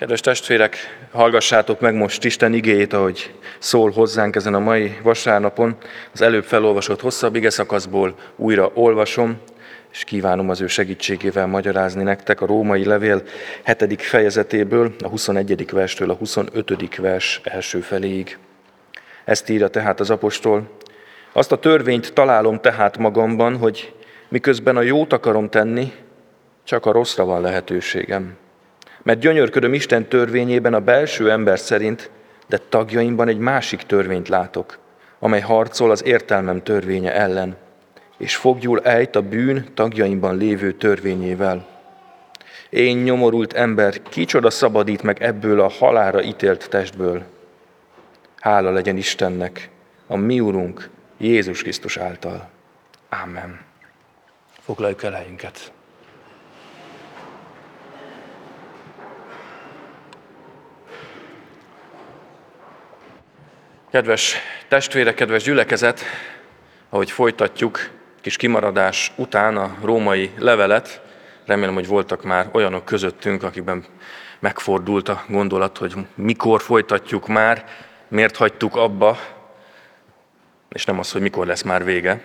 Kedves testvérek, hallgassátok meg most Isten igéjét, ahogy szól hozzánk ezen a mai vasárnapon. Az előbb felolvasott hosszabb ige szakaszból újra olvasom, és kívánom az ő segítségével magyarázni nektek a római levél 7. fejezetéből, a 21. verstől a 25. vers első feléig. Ezt írja tehát az apostol. Azt a törvényt találom tehát magamban, hogy miközben a jót akarom tenni, csak a rosszra van lehetőségem. Mert gyönyörködöm Isten törvényében a belső ember szerint, de tagjaimban egy másik törvényt látok, amely harcol az értelmem törvénye ellen, és fogjul ejt a bűn tagjaimban lévő törvényével. Én nyomorult ember, kicsoda szabadít meg ebből a halára ítélt testből. Hála legyen Istennek, a mi Urunk, Jézus Krisztus által. Amen. Foglaljuk el helyünket. Kedves testvérek, kedves gyülekezet, ahogy folytatjuk kis kimaradás után a római levelet, remélem, hogy voltak már olyanok közöttünk, akikben megfordult a gondolat, hogy mikor folytatjuk már, miért hagytuk abba, és nem az, hogy mikor lesz már vége.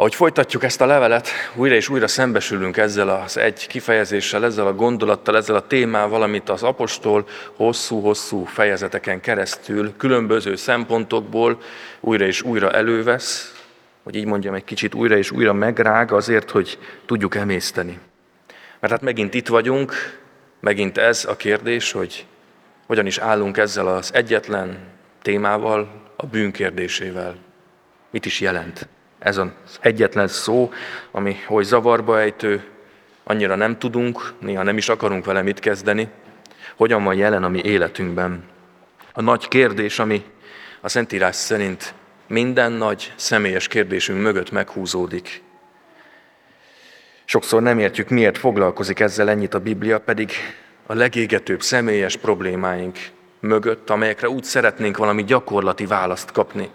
Ahogy folytatjuk ezt a levelet, újra és újra szembesülünk ezzel az egy kifejezéssel, ezzel a gondolattal, ezzel a témával, amit az apostol hosszú-hosszú fejezeteken keresztül, különböző szempontokból újra és újra elővesz, hogy így mondjam, egy kicsit újra és újra megrág azért, hogy tudjuk emészteni. Mert hát megint itt vagyunk, megint ez a kérdés, hogy hogyan is állunk ezzel az egyetlen témával, a bűn kérdésével. Mit is jelent? Ez az egyetlen szó, ami hogy zavarba ejtő, annyira nem tudunk, néha nem is akarunk vele mit kezdeni, hogyan van jelen a mi életünkben. A nagy kérdés, ami a Szentírás szerint minden nagy személyes kérdésünk mögött meghúzódik. Sokszor nem értjük, miért foglalkozik ezzel ennyit a Biblia, pedig a legégetőbb személyes problémáink mögött, amelyekre úgy szeretnénk valami gyakorlati választ kapni,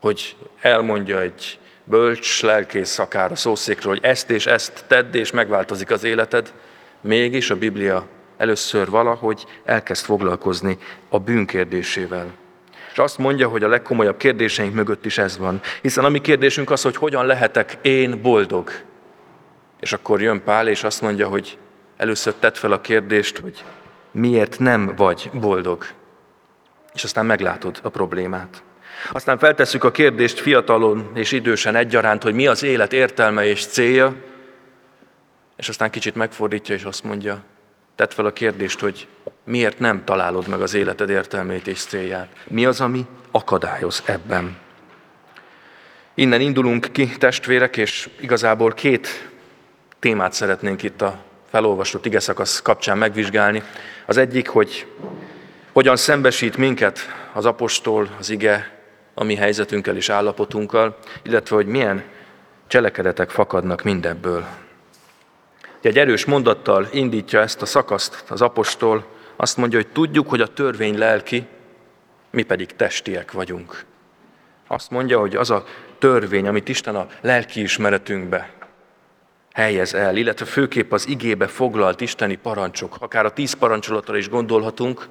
hogy elmondja egy bölcs lelkész a szószékről, hogy ezt és ezt tedd, és megváltozik az életed, mégis a Biblia először valahogy elkezd foglalkozni a bűnkérdésével. És azt mondja, hogy a legkomolyabb kérdéseink mögött is ez van. Hiszen a mi kérdésünk az, hogy hogyan lehetek én boldog. És akkor jön Pál, és azt mondja, hogy először tedd fel a kérdést, hogy miért nem vagy boldog. És aztán meglátod a problémát. Aztán feltesszük a kérdést fiatalon és idősen egyaránt, hogy mi az élet értelme és célja, és aztán kicsit megfordítja, és azt mondja, tedd fel a kérdést, hogy miért nem találod meg az életed értelmét és célját. Mi az, ami akadályoz ebben? Innen indulunk ki, testvérek, és igazából két témát szeretnénk itt a felolvasott ige szakasz kapcsán megvizsgálni. Az egyik, hogy hogyan szembesít minket az apostol, az ige a mi helyzetünkkel és állapotunkkal, illetve hogy milyen cselekedetek fakadnak mindebből. Egy erős mondattal indítja ezt a szakaszt az apostol, azt mondja, hogy tudjuk, hogy a törvény lelki, mi pedig testiek vagyunk. Azt mondja, hogy az a törvény, amit Isten a lelki ismeretünkbe helyez el, illetve főképp az igébe foglalt isteni parancsok, akár a tíz parancsolatra is gondolhatunk,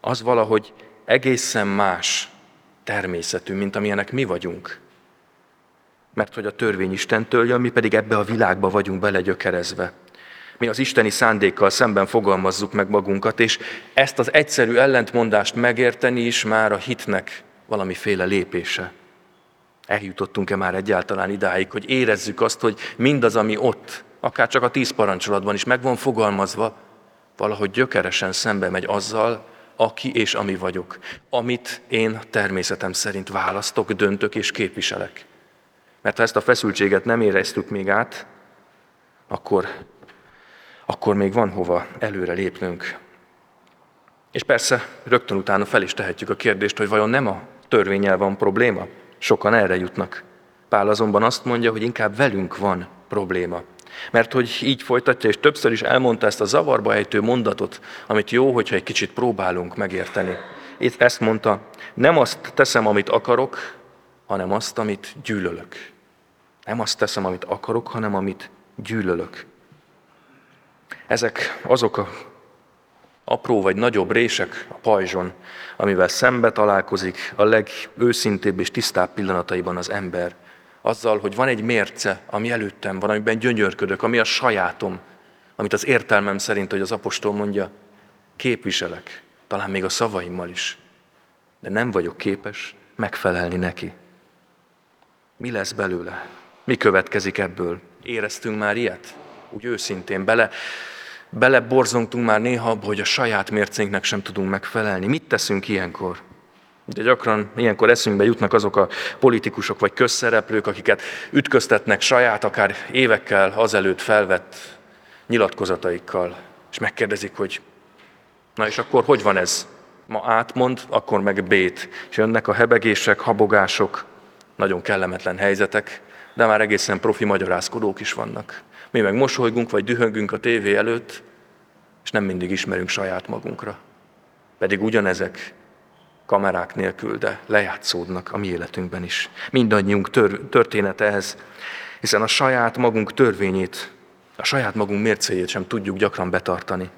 az valahogy egészen más természetű, mint amilyenek mi vagyunk. Mert hogy a törvény Istentől jön, mi pedig ebbe a világba vagyunk belegyökerezve. Mi az isteni szándékkal szemben fogalmazzuk meg magunkat, és ezt az egyszerű ellentmondást megérteni is már a hitnek valamiféle lépése. Eljutottunk-e már egyáltalán idáig, hogy érezzük azt, hogy mindaz, ami ott, akár csak a tíz parancsolatban is meg van fogalmazva, valahogy gyökeresen szembe megy azzal, aki és ami vagyok, amit én természetem szerint választok, döntök és képviselek. Mert ha ezt a feszültséget nem éreztük még át, akkor, akkor még van hova előre lépnünk. És persze rögtön utána fel is tehetjük a kérdést, hogy vajon nem a törvényel van probléma? Sokan erre jutnak. Pál azonban azt mondja, hogy inkább velünk van probléma. Mert hogy így folytatja, és többször is elmondta ezt a zavarba ejtő mondatot, amit jó, hogyha egy kicsit próbálunk megérteni. Itt ezt mondta, nem azt teszem, amit akarok, hanem azt, amit gyűlölök. Nem azt teszem, amit akarok, hanem amit gyűlölök. Ezek azok a apró vagy nagyobb rések a pajzson, amivel szembe találkozik a legőszintébb és tisztább pillanataiban az ember. Azzal, hogy van egy mérce, ami előttem van, amiben gyönyörködök, ami a sajátom, amit az értelmem szerint, hogy az apostol mondja, képviselek, talán még a szavaimmal is, de nem vagyok képes megfelelni neki. Mi lesz belőle? Mi következik ebből? Éreztünk már ilyet? Úgy őszintén bele, bele borzongtunk már néha abba, hogy a saját mércénknek sem tudunk megfelelni. Mit teszünk ilyenkor? De gyakran ilyenkor eszünkbe jutnak azok a politikusok vagy közszereplők, akiket ütköztetnek saját, akár évekkel azelőtt felvett nyilatkozataikkal, és megkérdezik, hogy na és akkor hogy van ez? Ma átmond, akkor meg bét. És jönnek a hebegések, habogások, nagyon kellemetlen helyzetek, de már egészen profi magyarázkodók is vannak. Mi meg mosolygunk, vagy dühöngünk a tévé előtt, és nem mindig ismerünk saját magunkra. Pedig ugyanezek kamerák nélkül, de lejátszódnak a mi életünkben is. Mindannyiunk tör, története ez, hiszen a saját magunk törvényét, a saját magunk mércéjét sem tudjuk gyakran betartani.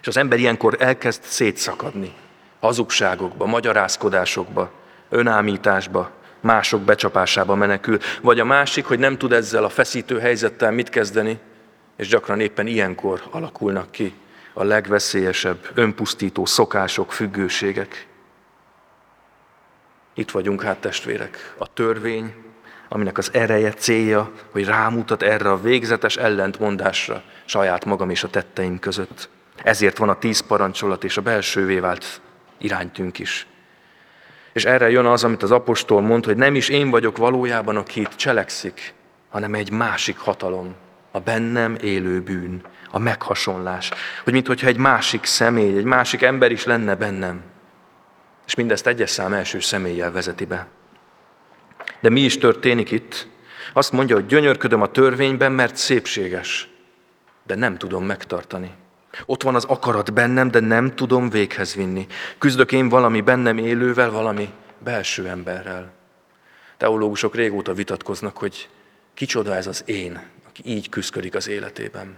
És az ember ilyenkor elkezd szétszakadni hazugságokba, magyarázkodásokba, önámításba, mások becsapásába menekül, vagy a másik, hogy nem tud ezzel a feszítő helyzettel mit kezdeni, és gyakran éppen ilyenkor alakulnak ki a legveszélyesebb, önpusztító szokások, függőségek. Itt vagyunk hát testvérek. A törvény, aminek az ereje, célja, hogy rámutat erre a végzetes ellentmondásra saját magam és a tetteim között. Ezért van a tíz parancsolat és a belsővé vált iránytünk is. És erre jön az, amit az apostol mond, hogy nem is én vagyok valójában, aki itt cselekszik, hanem egy másik hatalom, a bennem élő bűn, a meghasonlás. Hogy mintha egy másik személy, egy másik ember is lenne bennem. És mindezt egyes szám első személlyel vezeti be. De mi is történik itt? Azt mondja, hogy gyönyörködöm a törvényben, mert szépséges, de nem tudom megtartani. Ott van az akarat bennem, de nem tudom véghez vinni. Küzdök én valami bennem élővel, valami belső emberrel. Teológusok régóta vitatkoznak, hogy kicsoda ez az én, aki így küzdik az életében.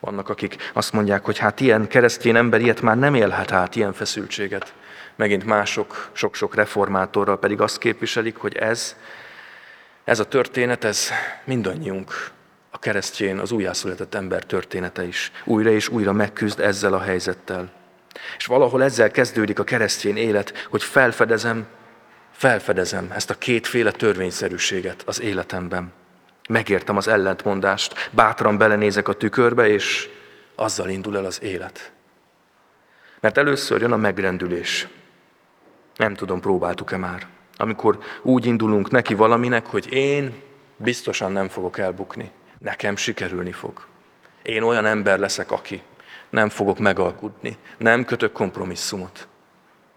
Vannak, akik azt mondják, hogy hát ilyen keresztény ember ilyet már nem élhet át, ilyen feszültséget. Megint mások, sok-sok reformátorral pedig azt képviselik, hogy ez, ez a történet, ez mindannyiunk a keresztjén, az újjászületett ember története is. Újra és újra megküzd ezzel a helyzettel. És valahol ezzel kezdődik a keresztjén élet, hogy felfedezem, felfedezem ezt a kétféle törvényszerűséget az életemben. Megértem az ellentmondást, bátran belenézek a tükörbe, és azzal indul el az élet. Mert először jön a megrendülés. Nem tudom, próbáltuk-e már. Amikor úgy indulunk neki valaminek, hogy én biztosan nem fogok elbukni nekem sikerülni fog. Én olyan ember leszek, aki nem fogok megalkudni, nem kötök kompromisszumot.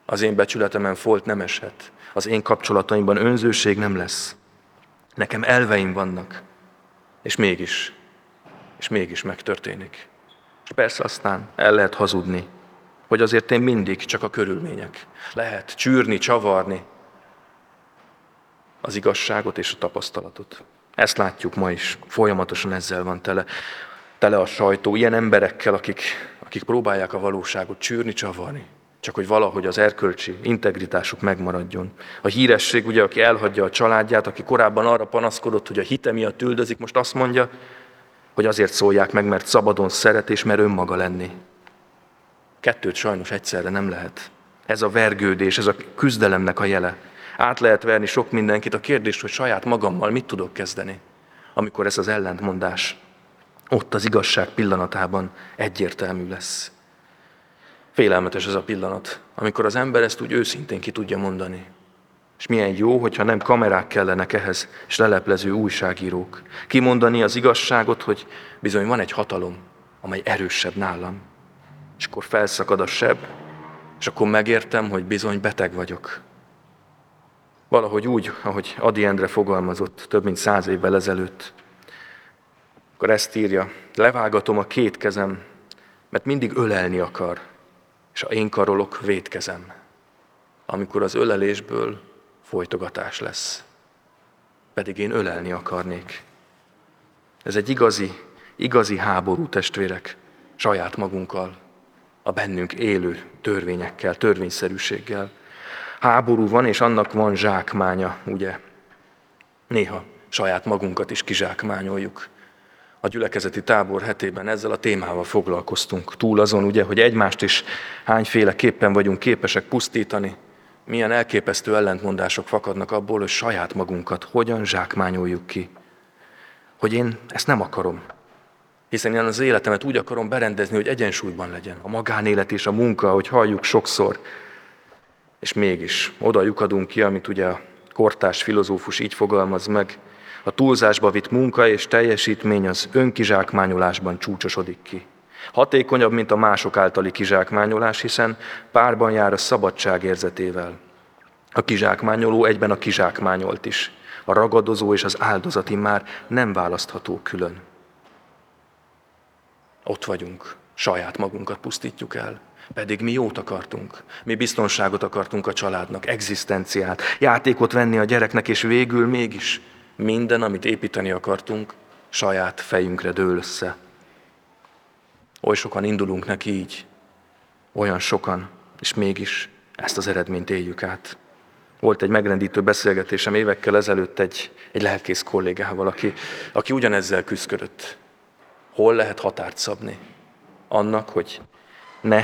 Az én becsületemen folt nem eshet, az én kapcsolataimban önzőség nem lesz. Nekem elveim vannak, és mégis, és mégis megtörténik. És persze aztán el lehet hazudni, hogy azért én mindig csak a körülmények. Lehet csűrni, csavarni az igazságot és a tapasztalatot. Ezt látjuk ma is, folyamatosan ezzel van tele, tele a sajtó, ilyen emberekkel, akik, akik próbálják a valóságot csűrni, csavarni, csak hogy valahogy az erkölcsi integritásuk megmaradjon. A híresség, ugye, aki elhagyja a családját, aki korábban arra panaszkodott, hogy a hite miatt üldözik, most azt mondja, hogy azért szólják meg, mert szabadon szeret és mert önmaga lenni. Kettőt sajnos egyszerre nem lehet. Ez a vergődés, ez a küzdelemnek a jele. Át lehet verni sok mindenkit. A kérdés, hogy saját magammal mit tudok kezdeni, amikor ez az ellentmondás ott az igazság pillanatában egyértelmű lesz. Félelmetes ez a pillanat, amikor az ember ezt úgy őszintén ki tudja mondani. És milyen jó, hogyha nem kamerák kellenek ehhez, és leleplező újságírók. Kimondani az igazságot, hogy bizony van egy hatalom, amely erősebb nálam. És akkor felszakad a seb, és akkor megértem, hogy bizony beteg vagyok. Valahogy úgy, ahogy Adi Endre fogalmazott több mint száz évvel ezelőtt. Akkor ezt írja, levágatom a két kezem, mert mindig ölelni akar, és ha én karolok, védkezem. Amikor az ölelésből folytogatás lesz. Pedig én ölelni akarnék. Ez egy igazi, igazi háború, testvérek, saját magunkkal. A bennünk élő törvényekkel, törvényszerűséggel. Háború van, és annak van zsákmánya, ugye? Néha saját magunkat is kizsákmányoljuk. A gyülekezeti tábor hetében ezzel a témával foglalkoztunk. Túl azon, ugye, hogy egymást is hányféleképpen vagyunk képesek pusztítani, milyen elképesztő ellentmondások fakadnak abból, hogy saját magunkat hogyan zsákmányoljuk ki. Hogy én ezt nem akarom. Hiszen én az életemet úgy akarom berendezni, hogy egyensúlyban legyen. A magánélet és a munka, hogy halljuk sokszor. És mégis oda lyukadunk ki, amit ugye a kortás filozófus így fogalmaz meg, a túlzásba vitt munka és teljesítmény az önkizsákmányolásban csúcsosodik ki. Hatékonyabb, mint a mások általi kizsákmányolás, hiszen párban jár a szabadság érzetével. A kizsákmányoló egyben a kizsákmányolt is. A ragadozó és az áldozati már nem választható külön. Ott vagyunk, saját magunkat pusztítjuk el. Pedig mi jót akartunk, mi biztonságot akartunk a családnak, egzisztenciát, játékot venni a gyereknek, és végül mégis minden, amit építeni akartunk, saját fejünkre dől össze. Oly sokan indulunk neki így, olyan sokan, és mégis ezt az eredményt éljük át. Volt egy megrendítő beszélgetésem évekkel ezelőtt egy, egy lelkész kollégával, aki, aki ugyanezzel küzdött. Hol lehet határt szabni? Annak, hogy ne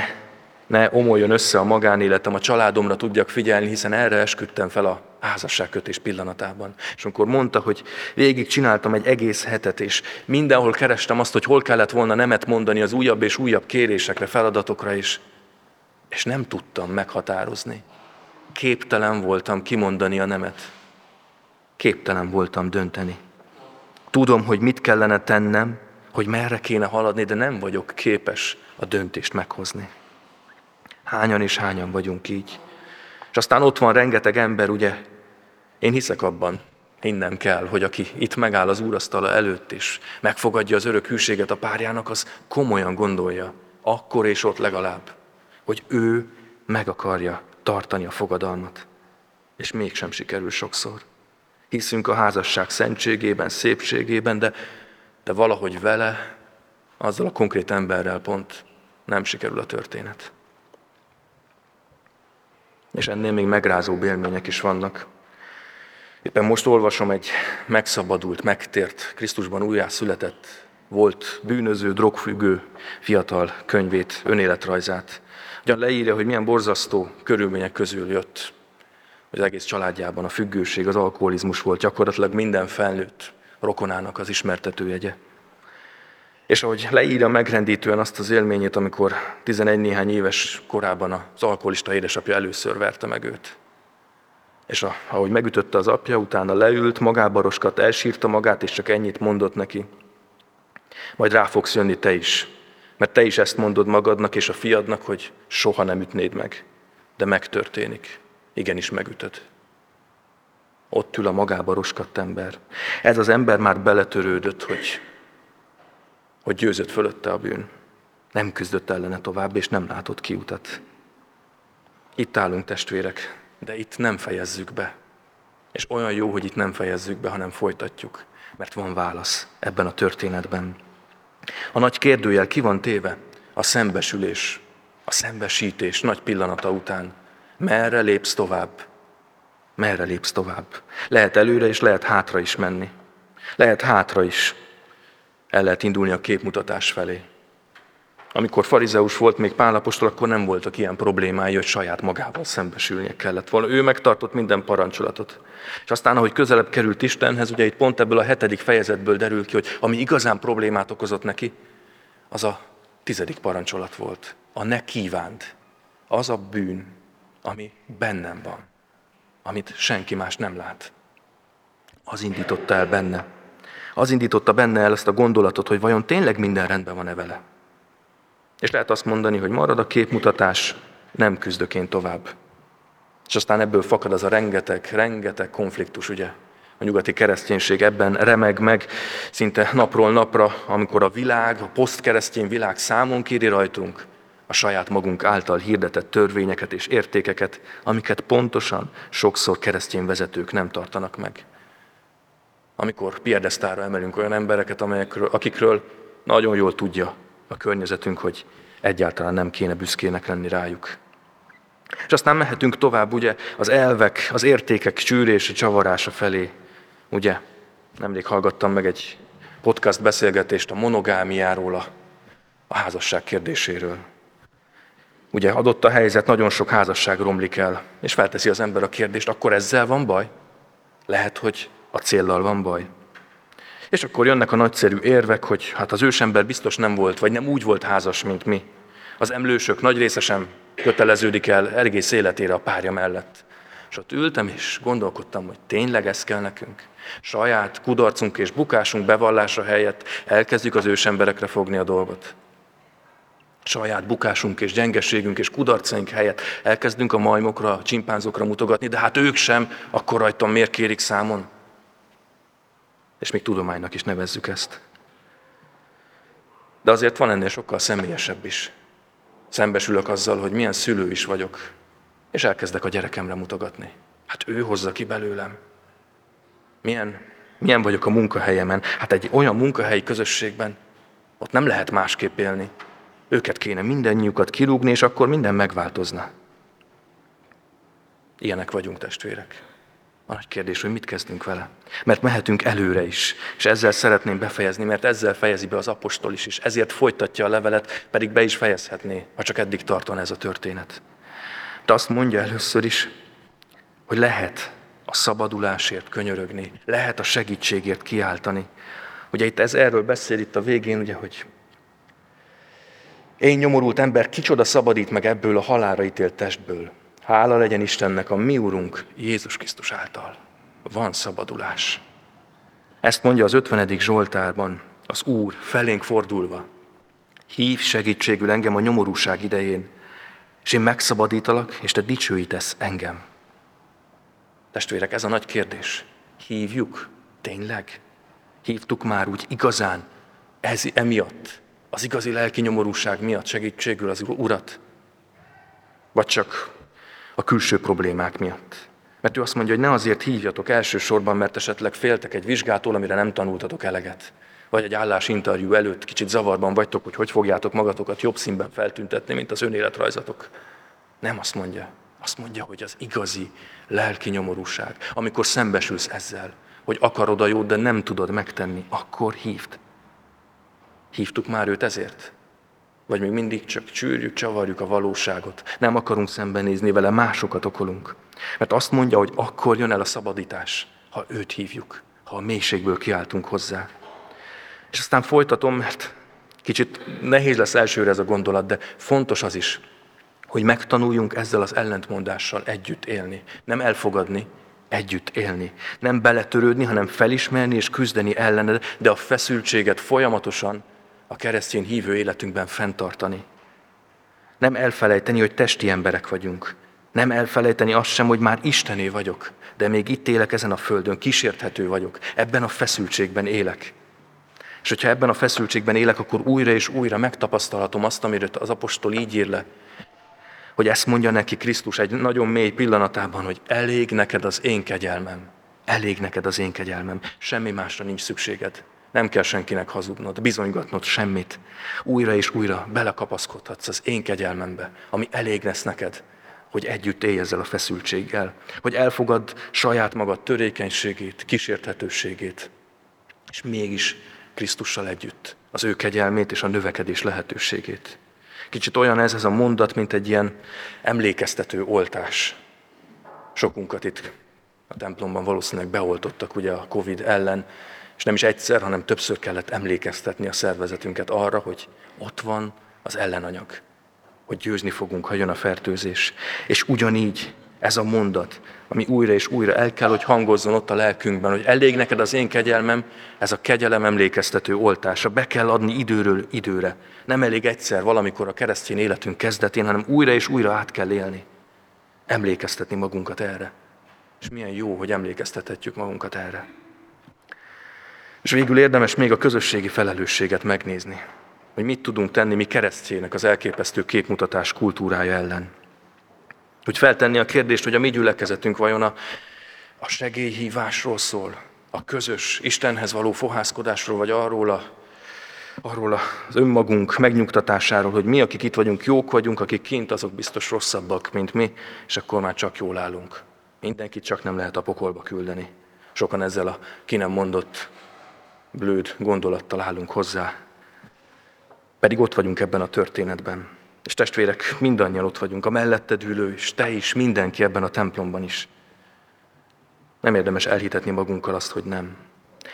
ne omoljon össze a magánéletem, a családomra tudjak figyelni, hiszen erre esküdtem fel a házasságkötés pillanatában. És amikor mondta, hogy végig csináltam egy egész hetet, és mindenhol kerestem azt, hogy hol kellett volna nemet mondani az újabb és újabb kérésekre, feladatokra is, és nem tudtam meghatározni. Képtelen voltam kimondani a nemet. Képtelen voltam dönteni. Tudom, hogy mit kellene tennem, hogy merre kéne haladni, de nem vagyok képes a döntést meghozni. Hányan és hányan vagyunk így. És aztán ott van rengeteg ember, ugye, én hiszek abban, hinnem kell, hogy aki itt megáll az úrasztala előtt, és megfogadja az örök hűséget a párjának, az komolyan gondolja, akkor és ott legalább, hogy ő meg akarja tartani a fogadalmat. És mégsem sikerül sokszor. Hiszünk a házasság szentségében, szépségében, de, de valahogy vele, azzal a konkrét emberrel pont nem sikerül a történet. És ennél még megrázó élmények is vannak. Éppen most olvasom egy megszabadult, megtért, Krisztusban újjászületett, volt bűnöző, drogfüggő fiatal könyvét, önéletrajzát. Ugyan leírja, hogy milyen borzasztó körülmények közül jött, hogy az egész családjában a függőség, az alkoholizmus volt gyakorlatilag minden felnőtt rokonának az ismertetőjegye. És ahogy leírja megrendítően azt az élményét, amikor 11 néhány éves korában az alkoholista édesapja először verte meg őt. És ahogy megütötte az apja, utána leült, magába roskat, elsírta magát, és csak ennyit mondott neki. Majd rá fogsz jönni te is, mert te is ezt mondod magadnak és a fiadnak, hogy soha nem ütnéd meg. De megtörténik. Igenis megütöd. Ott ül a magába roskadt ember. Ez az ember már beletörődött, hogy hogy győzött fölötte a bűn. Nem küzdött ellene tovább, és nem látott kiutat. Itt állunk, testvérek, de itt nem fejezzük be. És olyan jó, hogy itt nem fejezzük be, hanem folytatjuk, mert van válasz ebben a történetben. A nagy kérdőjel ki van téve? A szembesülés, a szembesítés nagy pillanata után. Merre lépsz tovább? Merre lépsz tovább? Lehet előre és lehet hátra is menni. Lehet hátra is, el lehet indulni a képmutatás felé. Amikor farizeus volt még Pálapostól, akkor nem voltak ilyen problémái, hogy saját magával szembesülnie kellett volna. Ő megtartott minden parancsolatot. És aztán, ahogy közelebb került Istenhez, ugye itt pont ebből a hetedik fejezetből derül ki, hogy ami igazán problémát okozott neki, az a tizedik parancsolat volt. A ne kívánt. Az a bűn, ami bennem van, amit senki más nem lát. Az indította el benne az indította benne el ezt a gondolatot, hogy vajon tényleg minden rendben van-e vele. És lehet azt mondani, hogy marad a képmutatás, nem küzdök én tovább. És aztán ebből fakad az a rengeteg, rengeteg konfliktus, ugye? A nyugati kereszténység ebben remeg meg szinte napról napra, amikor a világ, a posztkeresztény világ számon kéri rajtunk a saját magunk által hirdetett törvényeket és értékeket, amiket pontosan sokszor keresztény vezetők nem tartanak meg amikor piedesztára emelünk olyan embereket, amelyekről, akikről nagyon jól tudja a környezetünk, hogy egyáltalán nem kéne büszkének lenni rájuk. És aztán mehetünk tovább, ugye, az elvek, az értékek csűrési csavarása felé. Ugye, nemrég hallgattam meg egy podcast beszélgetést a monogámiáról, a, a házasság kérdéséről. Ugye adott a helyzet, nagyon sok házasság romlik el, és felteszi az ember a kérdést, akkor ezzel van baj? Lehet, hogy a céllal van baj. És akkor jönnek a nagyszerű érvek, hogy hát az ősember biztos nem volt, vagy nem úgy volt házas, mint mi. Az emlősök nagy része sem köteleződik el egész életére a párja mellett. És ott ültem és gondolkodtam, hogy tényleg ez kell nekünk. Saját kudarcunk és bukásunk bevallása helyett elkezdjük az ősemberekre fogni a dolgot. Saját bukásunk és gyengeségünk és kudarcaink helyett elkezdünk a majmokra, a csimpánzokra mutogatni, de hát ők sem, akkor rajtam miért kérik számon? És még tudománynak is nevezzük ezt. De azért van ennél sokkal személyesebb is. Szembesülök azzal, hogy milyen szülő is vagyok, és elkezdek a gyerekemre mutogatni. Hát ő hozza ki belőlem. Milyen, milyen vagyok a munkahelyemen? Hát egy olyan munkahelyi közösségben, ott nem lehet másképp élni. Őket kéne mindennyiukat kirúgni, és akkor minden megváltozna. Ilyenek vagyunk, testvérek. A nagy kérdés, hogy mit kezdünk vele. Mert mehetünk előre is, és ezzel szeretném befejezni, mert ezzel fejezi be az apostol is, és ezért folytatja a levelet, pedig be is fejezhetné, ha csak eddig tartana ez a történet. De azt mondja először is, hogy lehet a szabadulásért könyörögni, lehet a segítségért kiáltani. Ugye itt ez erről beszél itt a végén, ugye, hogy én nyomorult ember, kicsoda szabadít meg ebből a halára ítélt testből. Hála legyen Istennek a mi Urunk Jézus Krisztus által. Van szabadulás. Ezt mondja az 50. Zsoltárban az Úr felénk fordulva. Hív segítségül engem a nyomorúság idején, és én megszabadítalak, és te dicsőítesz engem. Testvérek, ez a nagy kérdés. Hívjuk? Tényleg? Hívtuk már úgy igazán? Ez emiatt? Az igazi lelki nyomorúság miatt segítségül az Urat? Vagy csak a külső problémák miatt? Mert ő azt mondja, hogy ne azért hívjatok elsősorban, mert esetleg féltek egy vizsgától, amire nem tanultatok eleget. Vagy egy állásinterjú előtt kicsit zavarban vagytok, hogy hogy fogjátok magatokat jobb színben feltüntetni, mint az önéletrajzatok. Nem azt mondja. Azt mondja, hogy az igazi lelki nyomorúság, amikor szembesülsz ezzel, hogy akarod a jót, de nem tudod megtenni, akkor hívd. Hívtuk már őt ezért? Vagy még mindig csak csűrjük, csavarjuk a valóságot. Nem akarunk szembenézni vele, másokat okolunk. Mert azt mondja, hogy akkor jön el a szabadítás, ha őt hívjuk, ha a mélységből kiáltunk hozzá. És aztán folytatom, mert kicsit nehéz lesz elsőre ez a gondolat, de fontos az is, hogy megtanuljunk ezzel az ellentmondással együtt élni. Nem elfogadni, együtt élni. Nem beletörődni, hanem felismerni és küzdeni ellene, de a feszültséget folyamatosan a keresztény hívő életünkben fenntartani. Nem elfelejteni, hogy testi emberek vagyunk. Nem elfelejteni azt sem, hogy már Istené vagyok, de még itt élek ezen a földön, kísérthető vagyok, ebben a feszültségben élek. És hogyha ebben a feszültségben élek, akkor újra és újra megtapasztalhatom azt, amiről az apostol így ír le, hogy ezt mondja neki Krisztus egy nagyon mély pillanatában, hogy elég neked az én kegyelmem. Elég neked az én kegyelmem. Semmi másra nincs szükséged. Nem kell senkinek hazudnod, bizonygatnod semmit. Újra és újra belekapaszkodhatsz az én kegyelmembe, ami elég lesz neked, hogy együtt élj ezzel a feszültséggel, hogy elfogad saját magad törékenységét, kísérthetőségét, és mégis Krisztussal együtt az ő kegyelmét és a növekedés lehetőségét. Kicsit olyan ez, ez a mondat, mint egy ilyen emlékeztető oltás. Sokunkat itt a templomban valószínűleg beoltottak ugye a Covid ellen, és nem is egyszer, hanem többször kellett emlékeztetni a szervezetünket arra, hogy ott van az ellenanyag, hogy győzni fogunk, ha jön a fertőzés. És ugyanígy ez a mondat, ami újra és újra el kell, hogy hangozzon ott a lelkünkben, hogy elég neked az én kegyelmem, ez a kegyelem emlékeztető oltása, be kell adni időről időre. Nem elég egyszer valamikor a keresztény életünk kezdetén, hanem újra és újra át kell élni. Emlékeztetni magunkat erre. És milyen jó, hogy emlékeztethetjük magunkat erre. És végül érdemes még a közösségi felelősséget megnézni, hogy mit tudunk tenni mi keresztjének az elképesztő képmutatás kultúrája ellen. Hogy feltenni a kérdést, hogy a mi gyülekezetünk vajon a, a segélyhívásról szól, a közös Istenhez való fohászkodásról, vagy arról a, arról az önmagunk megnyugtatásáról, hogy mi, akik itt vagyunk, jók vagyunk, akik kint, azok biztos rosszabbak, mint mi, és akkor már csak jól állunk. Mindenkit csak nem lehet a pokolba küldeni. Sokan ezzel a ki nem mondott blőd gondolattal állunk hozzá. Pedig ott vagyunk ebben a történetben. És testvérek, mindannyian ott vagyunk, a melletted ülő, és te is, mindenki ebben a templomban is. Nem érdemes elhitetni magunkkal azt, hogy nem.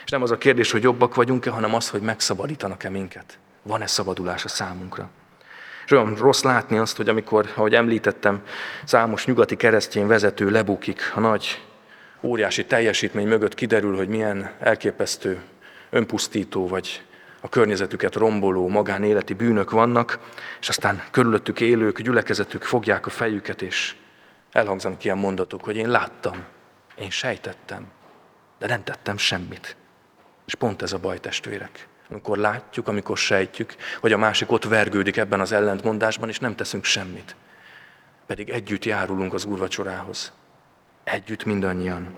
És nem az a kérdés, hogy jobbak vagyunk-e, hanem az, hogy megszabadítanak-e minket. Van-e szabadulás a számunkra? És olyan rossz látni azt, hogy amikor, ahogy említettem, számos nyugati keresztény vezető lebukik a nagy, óriási teljesítmény mögött kiderül, hogy milyen elképesztő, önpusztító vagy a környezetüket romboló magánéleti bűnök vannak, és aztán körülöttük élők, gyülekezetük fogják a fejüket, és elhangzanak ilyen mondatok, hogy én láttam, én sejtettem, de nem tettem semmit. És pont ez a baj, testvérek. Amikor látjuk, amikor sejtjük, hogy a másik ott vergődik ebben az ellentmondásban, és nem teszünk semmit. Pedig együtt járulunk az úrvacsorához. Együtt mindannyian.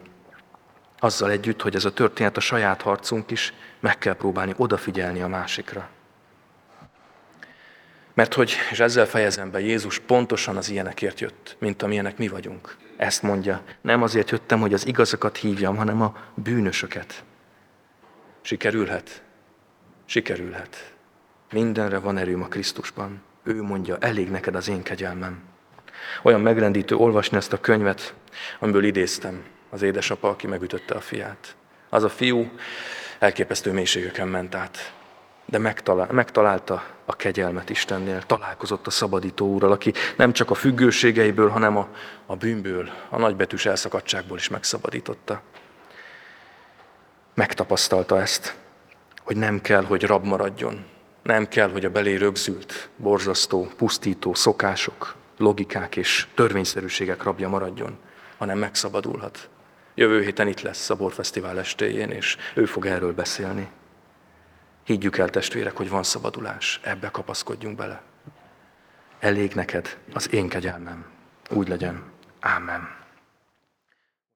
Azzal együtt, hogy ez a történet a saját harcunk is, meg kell próbálni odafigyelni a másikra. Mert hogy, és ezzel fejezem be, Jézus pontosan az ilyenekért jött, mint amilyenek mi vagyunk. Ezt mondja. Nem azért jöttem, hogy az igazakat hívjam, hanem a bűnösöket. Sikerülhet? Sikerülhet. Mindenre van erőm a Krisztusban. Ő mondja, elég neked az én kegyelmem. Olyan megrendítő olvasni ezt a könyvet, amiből idéztem az édesapa, aki megütötte a fiát. Az a fiú elképesztő mélységeken ment át, de megtalál, megtalálta a kegyelmet Istennél, találkozott a szabadító úrral, aki nem csak a függőségeiből, hanem a, a bűnből, a nagybetűs elszakadságból is megszabadította. Megtapasztalta ezt, hogy nem kell, hogy rab maradjon, nem kell, hogy a belé rögzült, borzasztó, pusztító szokások, logikák és törvényszerűségek rabja maradjon, hanem megszabadulhat. Jövő héten itt lesz a Borfesztivál estéjén, és ő fog erről beszélni. Higgyük el, testvérek, hogy van szabadulás, ebbe kapaszkodjunk bele. Elég neked az én kegyelmem. Úgy legyen. Ámen.